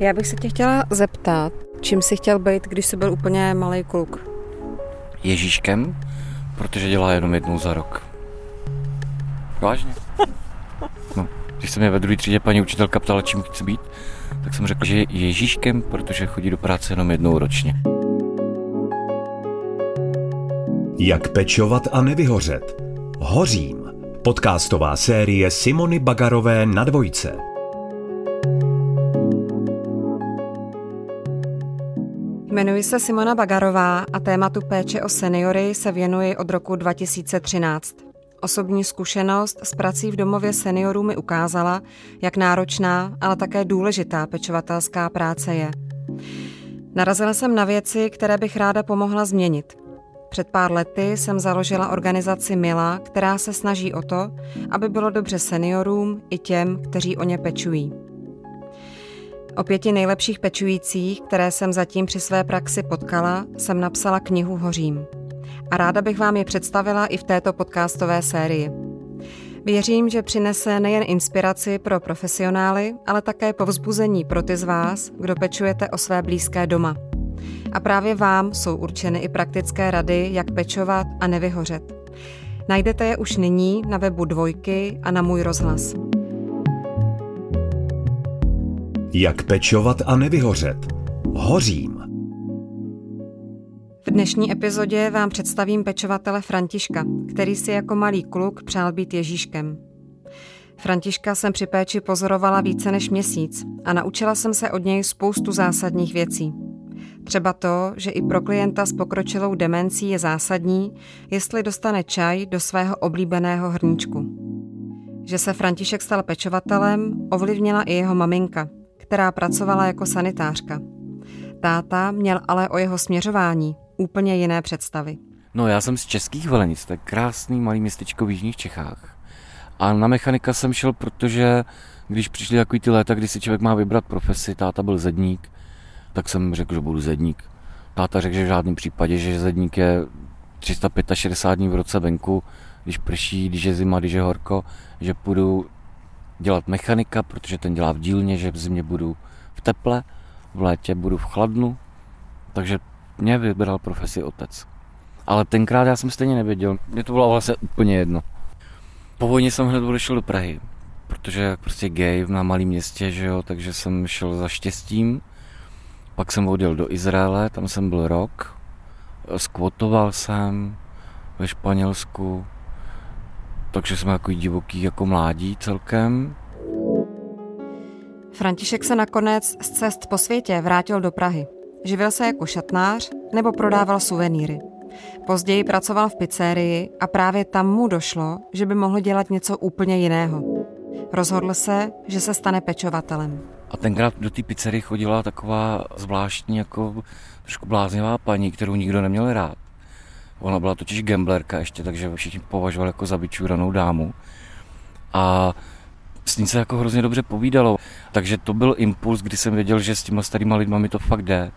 Já bych se tě chtěla zeptat, čím jsi chtěl být, když jsi byl úplně malý kluk? Ježíškem, protože dělá jenom jednou za rok. Vážně? No, když se mě ve druhé třídě paní učitelka ptala, čím chci být, tak jsem řekl, že je Ježíškem, protože chodí do práce jenom jednou ročně. Jak pečovat a nevyhořet? Hořím. Podcastová série Simony Bagarové na dvojce. Jmenuji se Simona Bagarová a tématu péče o seniory se věnuji od roku 2013. Osobní zkušenost s prací v domově seniorů mi ukázala, jak náročná, ale také důležitá pečovatelská práce je. Narazila jsem na věci, které bych ráda pomohla změnit. Před pár lety jsem založila organizaci Mila, která se snaží o to, aby bylo dobře seniorům i těm, kteří o ně pečují. O pěti nejlepších pečujících, které jsem zatím při své praxi potkala, jsem napsala knihu Hořím. A ráda bych vám je představila i v této podcastové sérii. Věřím, že přinese nejen inspiraci pro profesionály, ale také povzbuzení pro ty z vás, kdo pečujete o své blízké doma. A právě vám jsou určeny i praktické rady, jak pečovat a nevyhořet. Najdete je už nyní na webu Dvojky a na můj rozhlas. Jak pečovat a nevyhořet? Hořím. V dnešní epizodě vám představím pečovatele Františka, který si jako malý kluk přál být Ježíškem. Františka jsem při péči pozorovala více než měsíc a naučila jsem se od něj spoustu zásadních věcí. Třeba to, že i pro klienta s pokročilou demencí je zásadní, jestli dostane čaj do svého oblíbeného hrníčku. Že se František stal pečovatelem, ovlivnila i jeho maminka, která pracovala jako sanitářka. Táta měl ale o jeho směřování úplně jiné představy. No já jsem z Českých Velenic, to je krásný malý městečko v Jižních Čechách. A na mechanika jsem šel, protože když přišly takový ty léta, kdy si člověk má vybrat profesi, táta byl zedník, tak jsem řekl, že budu zedník. Táta řekl, že v žádném případě, že zedník je 365 dní v roce venku, když prší, když je zima, když je horko, že půjdu dělat mechanika, protože ten dělá v dílně, že v zimě budu v teple, v létě budu v chladnu, takže mě vybral profesi otec. Ale tenkrát já jsem stejně nevěděl, mě to bylo vlastně úplně jedno. Po vojně jsem hned odešel do Prahy, protože prostě gay na malém městě, že jo, takže jsem šel za štěstím. Pak jsem odjel do Izraele, tam jsem byl rok. Skvotoval jsem ve Španělsku, takže jsme jako divoký jako mládí celkem. František se nakonec z cest po světě vrátil do Prahy. Živil se jako šatnář nebo prodával suvenýry. Později pracoval v pizzerii a právě tam mu došlo, že by mohl dělat něco úplně jiného. Rozhodl se, že se stane pečovatelem. A tenkrát do té pizzerie chodila taková zvláštní, jako trošku bláznivá paní, kterou nikdo neměl rád. Ona byla totiž gamblerka ještě, takže všichni považovali jako za vyčuranou dámu. A s ní se jako hrozně dobře povídalo. Takže to byl impuls, kdy jsem věděl, že s těma starýma lidma mi to fakt jde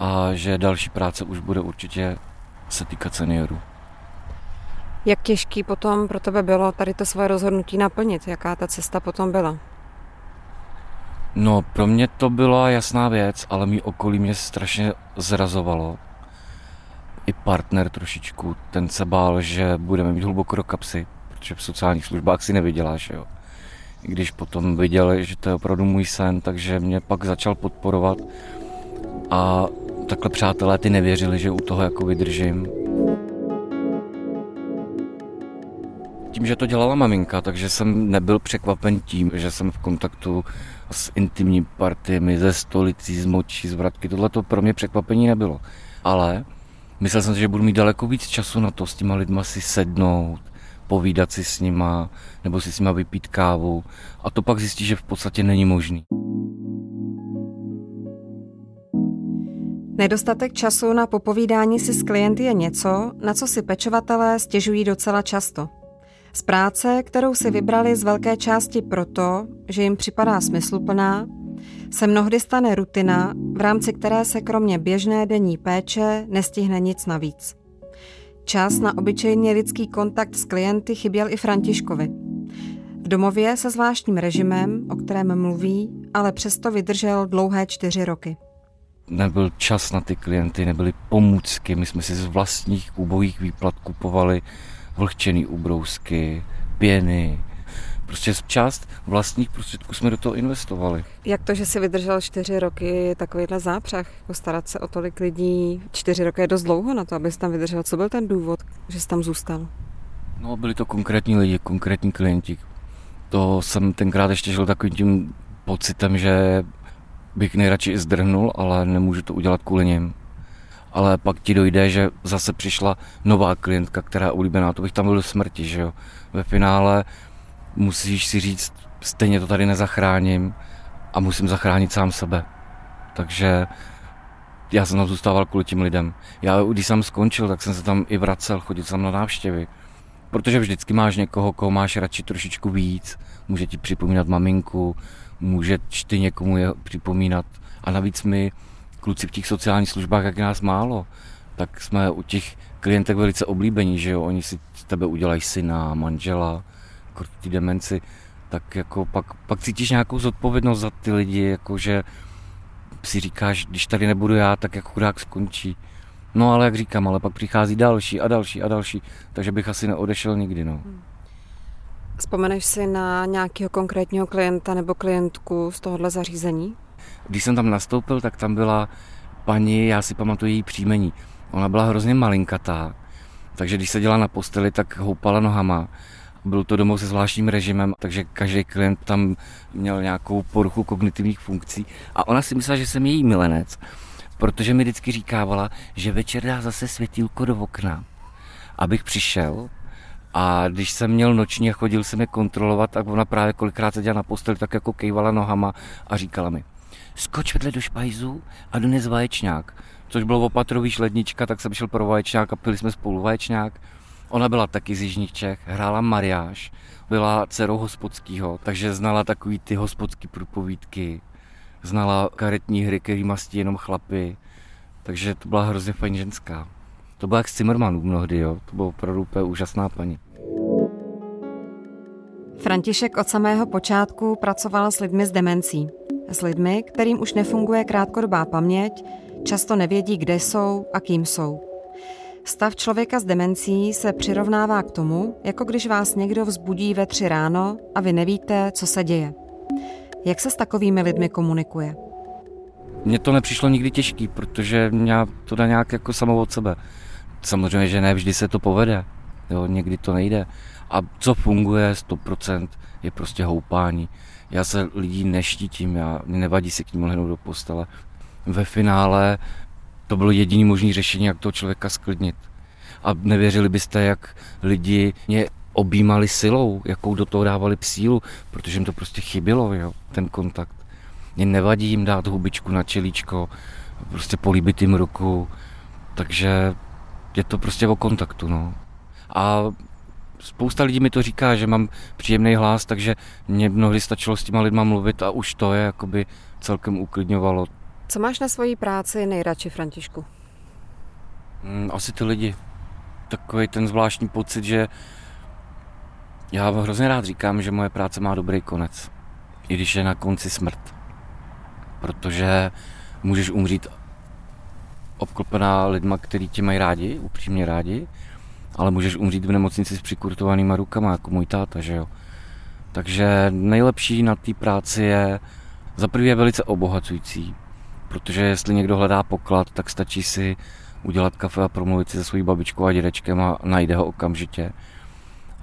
a že další práce už bude určitě se týkat seniorů. Jak těžký potom pro tebe bylo tady to svoje rozhodnutí naplnit? Jaká ta cesta potom byla? No, pro mě to byla jasná věc, ale mý okolí mě strašně zrazovalo. I partner trošičku, ten se bál, že budeme mít hluboko do kapsy, protože v sociálních službách si nevyděláš, jo. I když potom viděl, že to je opravdu můj sen, takže mě pak začal podporovat a takhle přátelé ty nevěřili, že u toho jako vydržím. Tím, že to dělala maminka, takže jsem nebyl překvapen tím, že jsem v kontaktu s intimní partiemi, ze stolicí, z močí, z vratky. Tohle to pro mě překvapení nebylo. Ale myslel jsem si, že budu mít daleko víc času na to s těma lidma si sednout, povídat si s nima, nebo si s nima vypít kávu. A to pak zjistí, že v podstatě není možný. Nedostatek času na popovídání si s klienty je něco, na co si pečovatelé stěžují docela často. Z práce, kterou si vybrali z velké části proto, že jim připadá smysluplná, se mnohdy stane rutina, v rámci které se kromě běžné denní péče nestihne nic navíc. Čas na obyčejně lidský kontakt s klienty chyběl i Františkovi. V domově se zvláštním režimem, o kterém mluví, ale přesto vydržel dlouhé čtyři roky. Nebyl čas na ty klienty, nebyly pomůcky, my jsme si z vlastních úbohých výplat kupovali vlhčený ubrousky, pěny, prostě část vlastních prostředků jsme do toho investovali. Jak to, že si vydržel čtyři roky takovýhle zápřah, jako starat se o tolik lidí, čtyři roky je dost dlouho na to, abys tam vydržel. Co byl ten důvod, že jsi tam zůstal? No, byli to konkrétní lidi, konkrétní klienti. To jsem tenkrát ještě žil takovým tím pocitem, že bych nejradši zdrhnul, ale nemůžu to udělat kvůli něm. Ale pak ti dojde, že zase přišla nová klientka, která je oblíbená, to bych tam byl do smrti, že jo. Ve finále musíš si říct, stejně to tady nezachráním a musím zachránit sám sebe. Takže já jsem tam zůstával kvůli tím lidem. Já, když jsem skončil, tak jsem se tam i vracel, chodil jsem na návštěvy. Protože vždycky máš někoho, koho máš radši trošičku víc. Může ti připomínat maminku, může ty někomu je připomínat. A navíc my, kluci v těch sociálních službách, jak je nás málo, tak jsme u těch klientek velice oblíbení, že jo. Oni si z tebe udělají syna, manžela, jako ty demenci, tak jako pak, pak cítíš nějakou zodpovědnost za ty lidi, jako že si říkáš, když tady nebudu já, tak jak chudák skončí. No ale jak říkám, ale pak přichází další a další a další, takže bych asi neodešel nikdy. No. Hmm. Vzpomeneš si na nějakého konkrétního klienta nebo klientku z tohohle zařízení? Když jsem tam nastoupil, tak tam byla paní, já si pamatuju její příjmení. Ona byla hrozně malinkatá, takže když seděla na posteli, tak houpala nohama. Byl to domov se zvláštním režimem, takže každý klient tam měl nějakou poruchu kognitivních funkcí a ona si myslela, že jsem její milenec protože mi vždycky říkávala, že večer dá zase světýlko do okna, abych přišel a když jsem měl noční a chodil jsem je kontrolovat, tak ona právě kolikrát seděla na posteli, tak jako kejvala nohama a říkala mi, skoč vedle do špajzu a dones vaječňák. Což bylo opatrový šlednička, tak jsem šel pro vaječňák a pili jsme spolu vaječňák. Ona byla taky z Jižních Čech, hrála mariáš, byla dcerou hospodského, takže znala takový ty hospodský průpovídky znala karetní hry, který mastí jenom chlapy, takže to byla hrozně fajn ženská. To byla jak z Zimmermanů mnohdy, jo. to bylo opravdu úplně úžasná paní. František od samého počátku pracoval s lidmi s demencí. S lidmi, kterým už nefunguje krátkodobá paměť, často nevědí, kde jsou a kým jsou. Stav člověka s demencí se přirovnává k tomu, jako když vás někdo vzbudí ve tři ráno a vy nevíte, co se děje. Jak se s takovými lidmi komunikuje? Mně to nepřišlo nikdy těžký, protože mě to dá nějak jako samo od sebe. Samozřejmě, že ne vždy se to povede, jo, někdy to nejde. A co funguje 100% je prostě houpání. Já se lidí neštítím, já, nevadí se k ním lehnout do postele. Ve finále to bylo jediné možné řešení, jak toho člověka sklidnit. A nevěřili byste, jak lidi mě objímali silou, jakou do toho dávali sílu, protože jim to prostě chybilo, jo, ten kontakt. Mě nevadí jim dát hubičku na čelíčko, prostě políbit jim ruku, takže je to prostě o kontaktu, no. A spousta lidí mi to říká, že mám příjemný hlas, takže mě mnohdy stačilo s těma lidma mluvit a už to je jakoby celkem uklidňovalo. Co máš na svojí práci nejradši, Františku? Hmm, asi ty lidi. Takový ten zvláštní pocit, že já hrozně rád říkám, že moje práce má dobrý konec. I když je na konci smrt. Protože můžeš umřít obklopená lidma, který tě mají rádi, upřímně rádi, ale můžeš umřít v nemocnici s přikurtovanýma rukama, jako můj táta, že jo. Takže nejlepší na té práci je, za prvý je velice obohacující, protože jestli někdo hledá poklad, tak stačí si udělat kafe a promluvit si se svojí babičkou a dědečkem a najde ho okamžitě.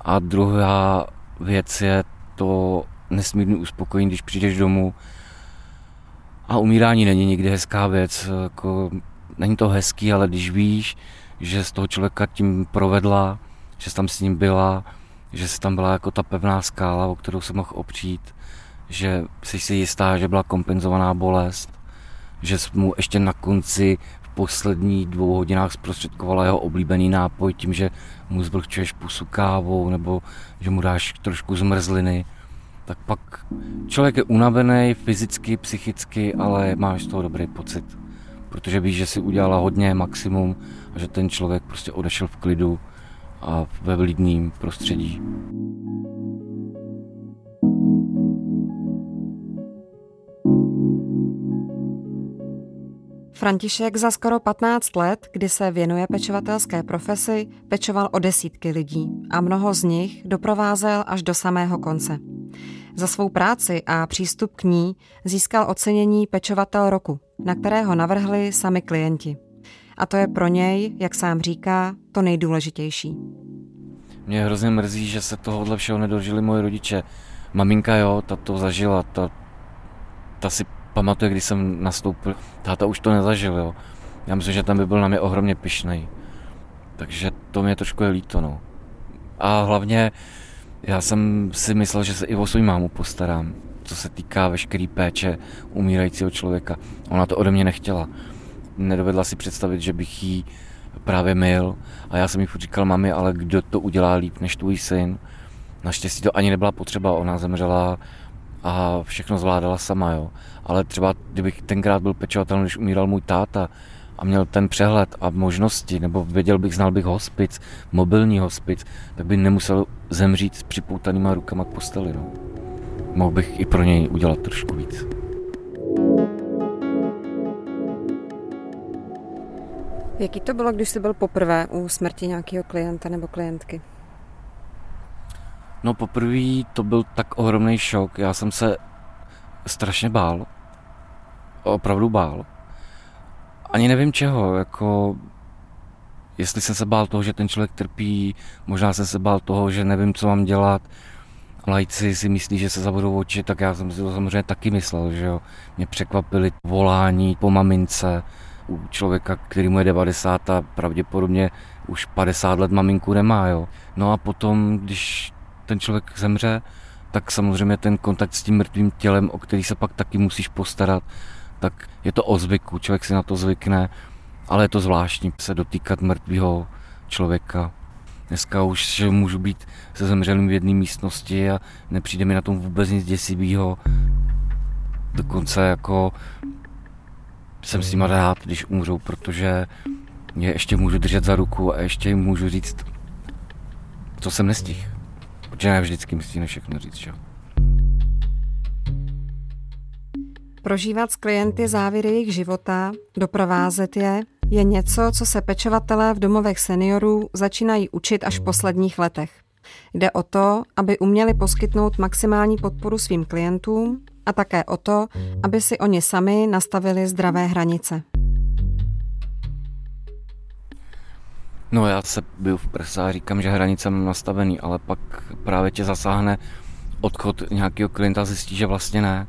A druhá věc je to nesmírný uspokojení, když přijdeš domů a umírání není nikdy hezká věc. Jako, není to hezký, ale když víš, že z toho člověka tím provedla, že tam s ním byla, že jsi tam byla jako ta pevná skála, o kterou se mohl opřít, že jsi si jistá, že byla kompenzovaná bolest, že mu ještě na konci posledních dvou hodinách zprostředkovala jeho oblíbený nápoj tím, že mu zvlhčuješ pusu kávou nebo že mu dáš trošku zmrzliny, tak pak člověk je unavený fyzicky, psychicky, ale máš z toho dobrý pocit. Protože víš, že si udělala hodně maximum a že ten člověk prostě odešel v klidu a ve vlídným prostředí. František za skoro 15 let, kdy se věnuje pečovatelské profesi, pečoval o desítky lidí a mnoho z nich doprovázel až do samého konce. Za svou práci a přístup k ní získal ocenění Pečovatel roku, na kterého navrhli sami klienti. A to je pro něj, jak sám říká, to nejdůležitější. Mě hrozně mrzí, že se tohohle všeho nedožili moji rodiče. Maminka jo, ta to zažila, ta, ta si pamatuje, když jsem nastoupil. Táta už to nezažil, jo. Já myslím, že tam by byl na mě ohromně pišnej. Takže to mě trošku je líto, no. A hlavně já jsem si myslel, že se i o svou mámu postarám, co se týká veškerý péče umírajícího člověka. Ona to ode mě nechtěla. Nedovedla si představit, že bych jí právě mil a já jsem jí říkal, mami, ale kdo to udělá líp než tvůj syn? Naštěstí to ani nebyla potřeba, ona zemřela a všechno zvládala sama, jo. Ale třeba, kdybych tenkrát byl pečovatel, když umíral můj táta a měl ten přehled a možnosti, nebo věděl bych, znal bych hospic, mobilní hospic, tak by nemusel zemřít s připoutanýma rukama k posteli, no. Mohl bych i pro něj udělat trošku víc. Jaký to bylo, když jsi byl poprvé u smrti nějakého klienta nebo klientky? No poprvé to byl tak ohromný šok. Já jsem se strašně bál. Opravdu bál. Ani nevím čeho, jako jestli jsem se bál toho, že ten člověk trpí, možná jsem se bál toho, že nevím, co mám dělat. Lajci si myslí, že se zabudou oči, tak já jsem si to samozřejmě taky myslel, že jo. Mě překvapily volání po mamince, u člověka, který mu je 90 a pravděpodobně už 50 let maminku nemá, jo. No a potom, když ten člověk zemře, tak samozřejmě ten kontakt s tím mrtvým tělem, o který se pak taky musíš postarat, tak je to o zvyku, člověk si na to zvykne, ale je to zvláštní se dotýkat mrtvého člověka. Dneska už můžu být se zemřelým v jedné místnosti a nepřijde mi na tom vůbec nic děsivého. Dokonce jako jsem s nima rád, když umřou, protože mě ještě můžu držet za ruku a ještě jim můžu říct, co jsem nestihl. Protože ne vždycky musíme všechno říct, že? Prožívat s klienty závěry jejich života, doprovázet je, je něco, co se pečovatelé v domovech seniorů začínají učit až v posledních letech. Jde o to, aby uměli poskytnout maximální podporu svým klientům a také o to, aby si oni sami nastavili zdravé hranice. No já se byl v prsa a říkám, že hranice mám nastavený, ale pak právě tě zasáhne odchod nějakého klienta zjistí, že vlastně ne.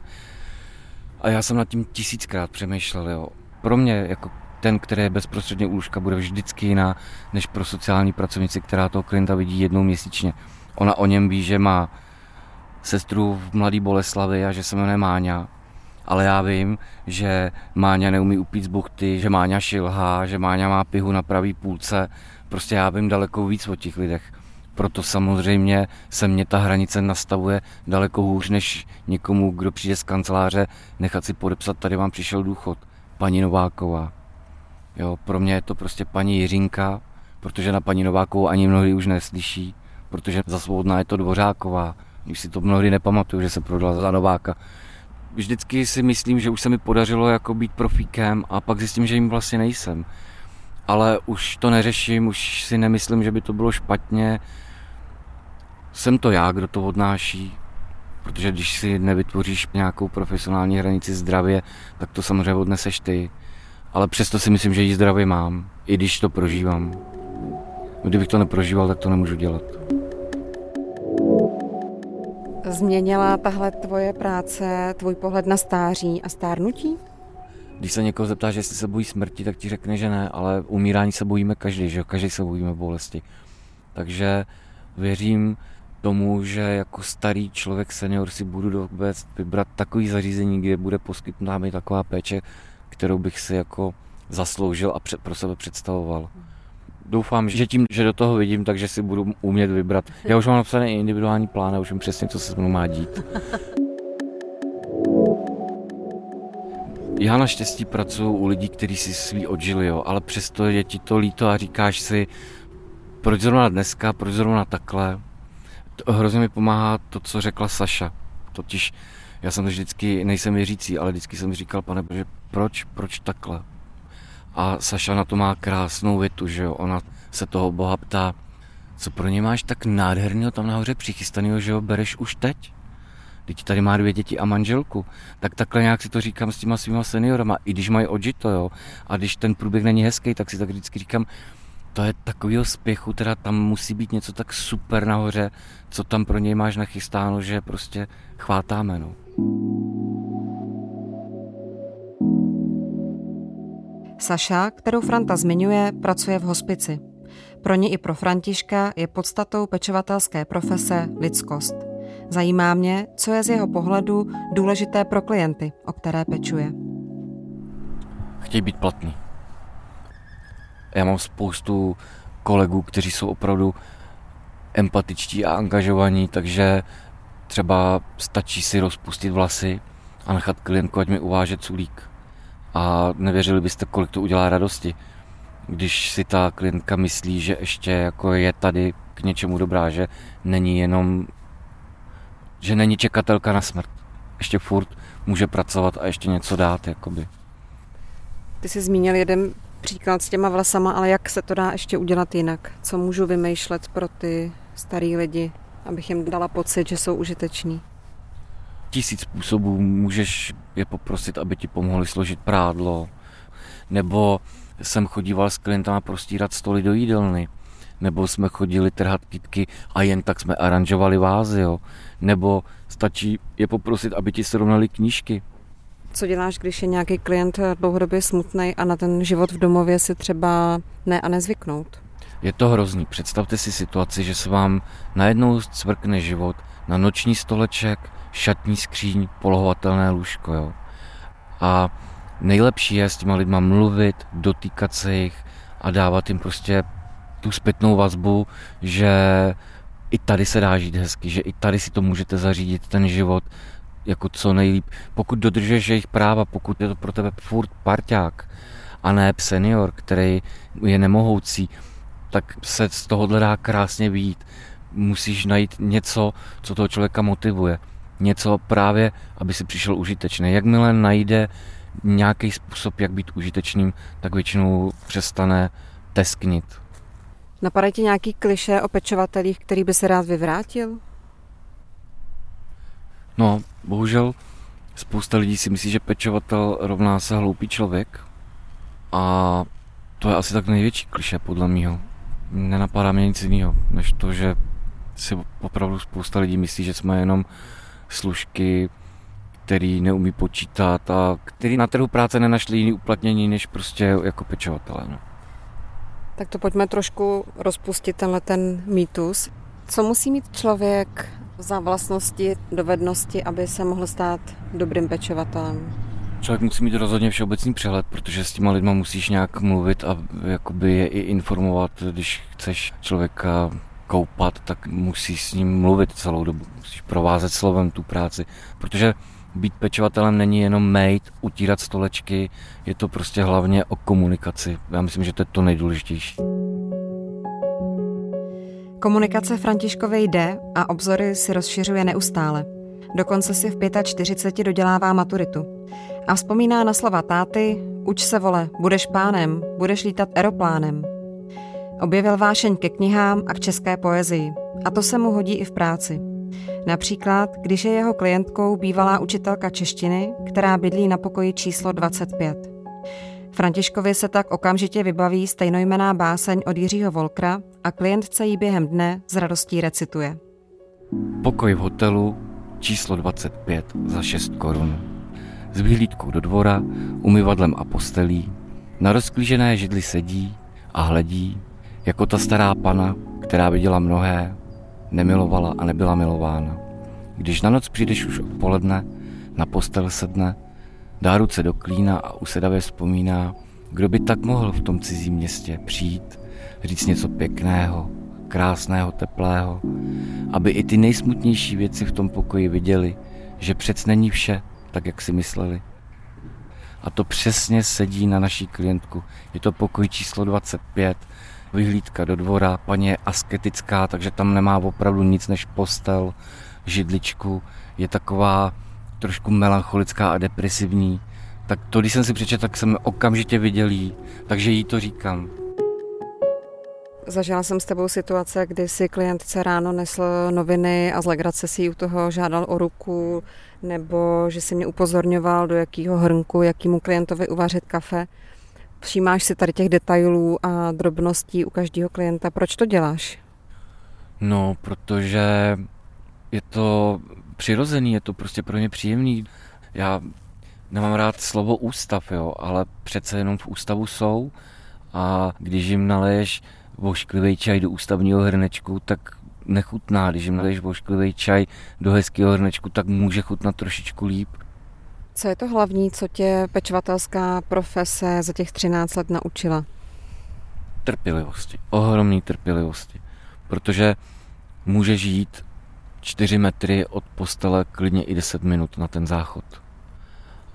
A já jsem nad tím tisíckrát přemýšlel, jo. Pro mě jako ten, který je bezprostředně u bude vždycky jiná, než pro sociální pracovnici, která toho klienta vidí jednou měsíčně. Ona o něm ví, že má sestru v Mladý Boleslavi a že se jmenuje Máňa. Ale já vím, že Máňa neumí upít z buchty, že Máňa šilhá, že Máňa má pihu na pravý půlce. Prostě já vím daleko víc o těch lidech. Proto samozřejmě se mě ta hranice nastavuje daleko hůř, než někomu, kdo přijde z kanceláře, nechat si podepsat, tady vám přišel důchod. Paní Nováková. Jo, pro mě je to prostě paní Jiřinka, protože na paní Novákovou ani mnohdy už neslyší, protože za svobodná je to Dvořáková. Už si to mnohdy nepamatuju, že se prodala za Nováka. Vždycky si myslím, že už se mi podařilo jako být profíkem a pak zjistím, že jim vlastně nejsem. Ale už to neřeším, už si nemyslím, že by to bylo špatně. Jsem to já, kdo to odnáší, protože když si nevytvoříš nějakou profesionální hranici zdravě, tak to samozřejmě odneseš ty. Ale přesto si myslím, že ji zdravě mám, i když to prožívám. Kdybych to neprožíval, tak to nemůžu dělat. Změnila tahle tvoje práce tvůj pohled na stáří a stárnutí? Když se někoho zeptáš, jestli se bojí smrti, tak ti řekne, že ne, ale umírání se bojíme každý, že každý se bojíme bolesti. Takže věřím tomu, že jako starý člověk senior si budu vůbec vybrat takový zařízení, kde bude poskytnuta mi taková péče, kterou bych si jako zasloužil a pro sebe představoval doufám, že tím, že do toho vidím, takže si budu umět vybrat. Já už mám napsaný individuální plán a už vím přesně, co se mnou má dít. Já naštěstí pracuji u lidí, kteří si svý odžili, jo, ale přesto je ti to líto a říkáš si, proč zrovna dneska, proč zrovna takhle. To hrozně mi pomáhá to, co řekla Saša. Totiž já jsem vždycky, nejsem věřící, ale vždycky jsem říkal, pane Bože, proč, proč takhle? A Saša na to má krásnou větu, že jo, ona se toho boha ptá, co pro ně máš tak nádherného tam nahoře přichystaného, že ho bereš už teď? Teď tady má dvě děti a manželku. Tak takhle nějak si to říkám s těma svýma seniorama, i když mají odžito, jo. A když ten průběh není hezký, tak si tak vždycky říkám, to je takového spěchu, teda tam musí být něco tak super nahoře, co tam pro něj máš nachystáno, že prostě chvátáme, no. Saša, kterou Franta zmiňuje, pracuje v hospici. Pro ně i pro Františka je podstatou pečovatelské profese lidskost. Zajímá mě, co je z jeho pohledu důležité pro klienty, o které pečuje. Chtějí být platný. Já mám spoustu kolegů, kteří jsou opravdu empatičtí a angažovaní, takže třeba stačí si rozpustit vlasy a nechat klientku, ať mi uváže culík. A nevěřili byste, kolik to udělá radosti, když si ta klientka myslí, že ještě jako je tady k něčemu dobrá, že není jenom, že není čekatelka na smrt. Ještě furt může pracovat a ještě něco dát, jakoby. Ty jsi zmínil jeden příklad s těma vlasama, ale jak se to dá ještě udělat jinak? Co můžu vymýšlet pro ty starý lidi, abych jim dala pocit, že jsou užiteční? Tisíc způsobů můžeš je poprosit, aby ti pomohli složit prádlo, nebo jsem chodíval s klientama prostírat stoly do jídelny, nebo jsme chodili trhat kytky a jen tak jsme aranžovali vázy, jo. nebo stačí je poprosit, aby ti srovnali knížky, co děláš, když je nějaký klient dlouhodobě smutný a na ten život v domově si třeba ne a nezvyknout? Je to hrozný. Představte si situaci, že se vám najednou cvrkne život na noční stoleček, šatní skříň, polohovatelné lůžko. Jo. A nejlepší je s těma lidma mluvit, dotýkat se jich a dávat jim prostě tu zpětnou vazbu, že i tady se dá žít hezky, že i tady si to můžete zařídit, ten život, jako co nejlíp. Pokud dodržuješ jejich práva, pokud je to pro tebe furt parťák a ne senior, který je nemohoucí, tak se z tohohle dá krásně vyjít. Musíš najít něco, co toho člověka motivuje. Něco právě, aby si přišel užitečný. Jakmile najde nějaký způsob, jak být užitečným, tak většinou přestane tesknit. Napadají ti nějaký kliše o pečovatelích, který by se rád vyvrátil? No, bohužel spousta lidí si myslí, že pečovatel rovná se hloupý člověk a to je asi tak největší kliše podle mýho. Nenapadá mě nic jiného, než to, že si opravdu spousta lidí myslí, že jsme jenom služky, který neumí počítat a který na trhu práce nenašli jiný uplatnění, než prostě jako pečovatele. No. Tak to pojďme trošku rozpustit tenhle ten mýtus. Co musí mít člověk za vlastnosti, dovednosti, aby se mohl stát dobrým pečovatelem? Člověk musí mít rozhodně všeobecný přehled, protože s těma lidma musíš nějak mluvit a jakoby je i informovat, když chceš člověka koupat, tak musíš s ním mluvit celou dobu. Musíš provázet slovem tu práci, protože být pečovatelem není jenom mejt, utírat stolečky, je to prostě hlavně o komunikaci. Já myslím, že to je to nejdůležitější. Komunikace Františkové jde a obzory si rozšiřuje neustále. Dokonce si v 45 dodělává maturitu. A vzpomíná na slova táty, uč se vole, budeš pánem, budeš lítat aeroplánem. Objevil vášeň ke knihám a k české poezii. A to se mu hodí i v práci. Například, když je jeho klientkou bývalá učitelka češtiny, která bydlí na pokoji číslo 25. Františkovi se tak okamžitě vybaví stejnojmená báseň od Jiřího Volkra a klientce ji během dne s radostí recituje. Pokoj v hotelu číslo 25 za 6 korun. S vyhlídkou do dvora, umyvadlem a postelí, na rozklížené židli sedí a hledí, jako ta stará pana, která viděla mnohé, nemilovala a nebyla milována. Když na noc přijdeš už odpoledne, na postel sedne, Dá ruce do klína a usedavě vzpomíná, kdo by tak mohl v tom cizím městě přijít, říct něco pěkného, krásného, teplého, aby i ty nejsmutnější věci v tom pokoji viděli, že přec není vše tak, jak si mysleli. A to přesně sedí na naší klientku. Je to pokoj číslo 25, vyhlídka do dvora, paní je asketická, takže tam nemá opravdu nic než postel, židličku. Je taková trošku melancholická a depresivní, Tak to, když jsem si přečetl, tak jsem okamžitě viděl jí, takže jí to říkám. Zažila jsem s tebou situace, kdy si klientce ráno nesl noviny a z legrace si u toho žádal o ruku, nebo že si mě upozorňoval, do jakého hrnku, jakýmu klientovi uvařit kafe. Všímáš si tady těch detailů a drobností u každého klienta. Proč to děláš? No, protože je to přirozený, je to prostě pro mě příjemný. Já nemám rád slovo ústav, jo, ale přece jenom v ústavu jsou a když jim naleješ vošklivý čaj do ústavního hrnečku, tak nechutná. Když jim naleješ vošklivý čaj do hezkého hrnečku, tak může chutnat trošičku líp. Co je to hlavní, co tě pečovatelská profese za těch 13 let naučila? Trpělivosti. Ohromný trpělivosti. Protože může žít 4 metry od postele klidně i 10 minut na ten záchod.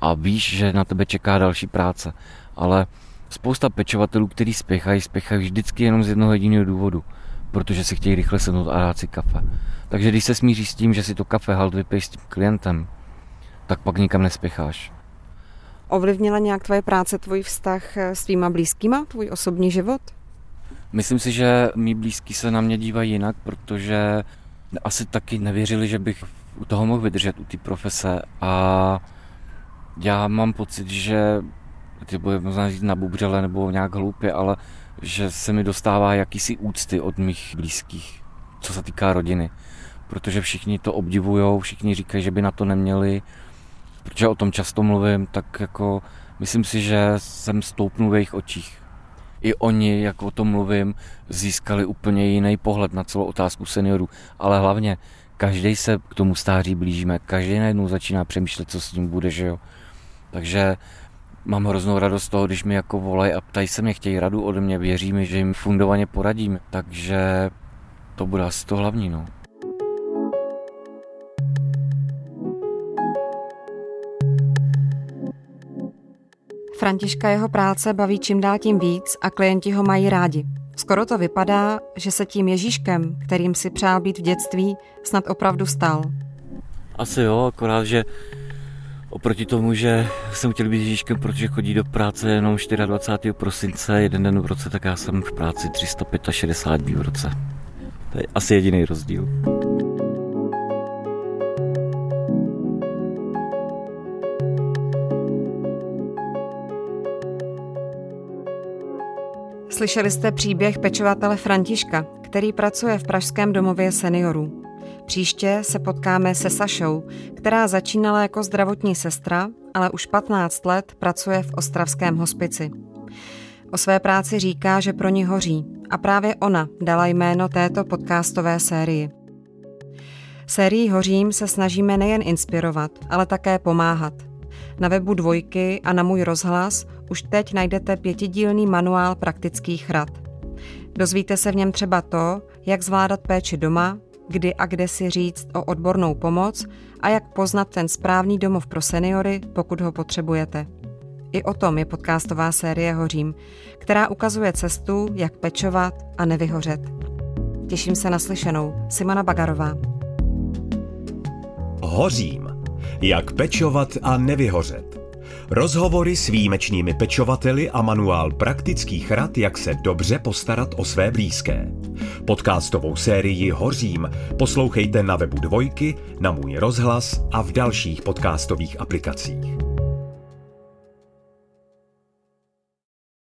A víš, že na tebe čeká další práce. Ale spousta pečovatelů, kteří spěchají, spěchají vždycky jenom z jednoho jediného důvodu. Protože si chtějí rychle sednout a dát si kafe. Takže když se smíří s tím, že si to kafe halt vypiješ s tím klientem, tak pak nikam nespěcháš. Ovlivnila nějak tvoje práce, tvůj vztah s tvýma blízkýma, tvůj osobní život? Myslím si, že mý blízký se na mě dívají jinak, protože asi taky nevěřili, že bych u toho mohl vydržet, u té profese a já mám pocit, že ty bude možná říct na bubřele nebo nějak hloupě, ale že se mi dostává jakýsi úcty od mých blízkých, co se týká rodiny. Protože všichni to obdivují, všichni říkají, že by na to neměli, protože o tom často mluvím, tak jako myslím si, že jsem stoupnul v jejich očích. I oni, jak o tom mluvím, získali úplně jiný pohled na celou otázku seniorů. Ale hlavně, každý se k tomu stáří blížíme, každý najednou začíná přemýšlet, co s ním bude, že jo. Takže mám hroznou radost z toho, když mi jako volají a ptají se mě, chtějí radu ode mě, věří mi, že jim fundovaně poradím. Takže to bude asi to hlavní, no. Františka jeho práce baví čím dál tím víc a klienti ho mají rádi. Skoro to vypadá, že se tím Ježíškem, kterým si přál být v dětství, snad opravdu stal. Asi jo, akorát, že oproti tomu, že jsem chtěl být Ježíškem, protože chodí do práce jenom 24. prosince, jeden den v roce, tak já jsem v práci 365 dní v roce. To je asi jediný rozdíl. Slyšeli jste příběh pečovatele Františka, který pracuje v Pražském domově seniorů. Příště se potkáme se Sašou, která začínala jako zdravotní sestra, ale už 15 let pracuje v Ostravském hospici. O své práci říká, že pro ní hoří a právě ona dala jméno této podcastové sérii. Sérii Hořím se snažíme nejen inspirovat, ale také pomáhat. Na webu Dvojky a na můj rozhlas už teď najdete pětidílný manuál praktických rad. Dozvíte se v něm třeba to, jak zvládat péči doma, kdy a kde si říct o odbornou pomoc a jak poznat ten správný domov pro seniory, pokud ho potřebujete. I o tom je podcastová série Hořím, která ukazuje cestu, jak pečovat a nevyhořet. Těším se na slyšenou. Simona Bagarová. Hořím. Jak pečovat a nevyhořet. Rozhovory s výjimečnými pečovateli a manuál praktických rad, jak se dobře postarat o své blízké. Podcastovou sérii Hořím poslouchejte na webu Dvojky, na můj rozhlas a v dalších podcastových aplikacích.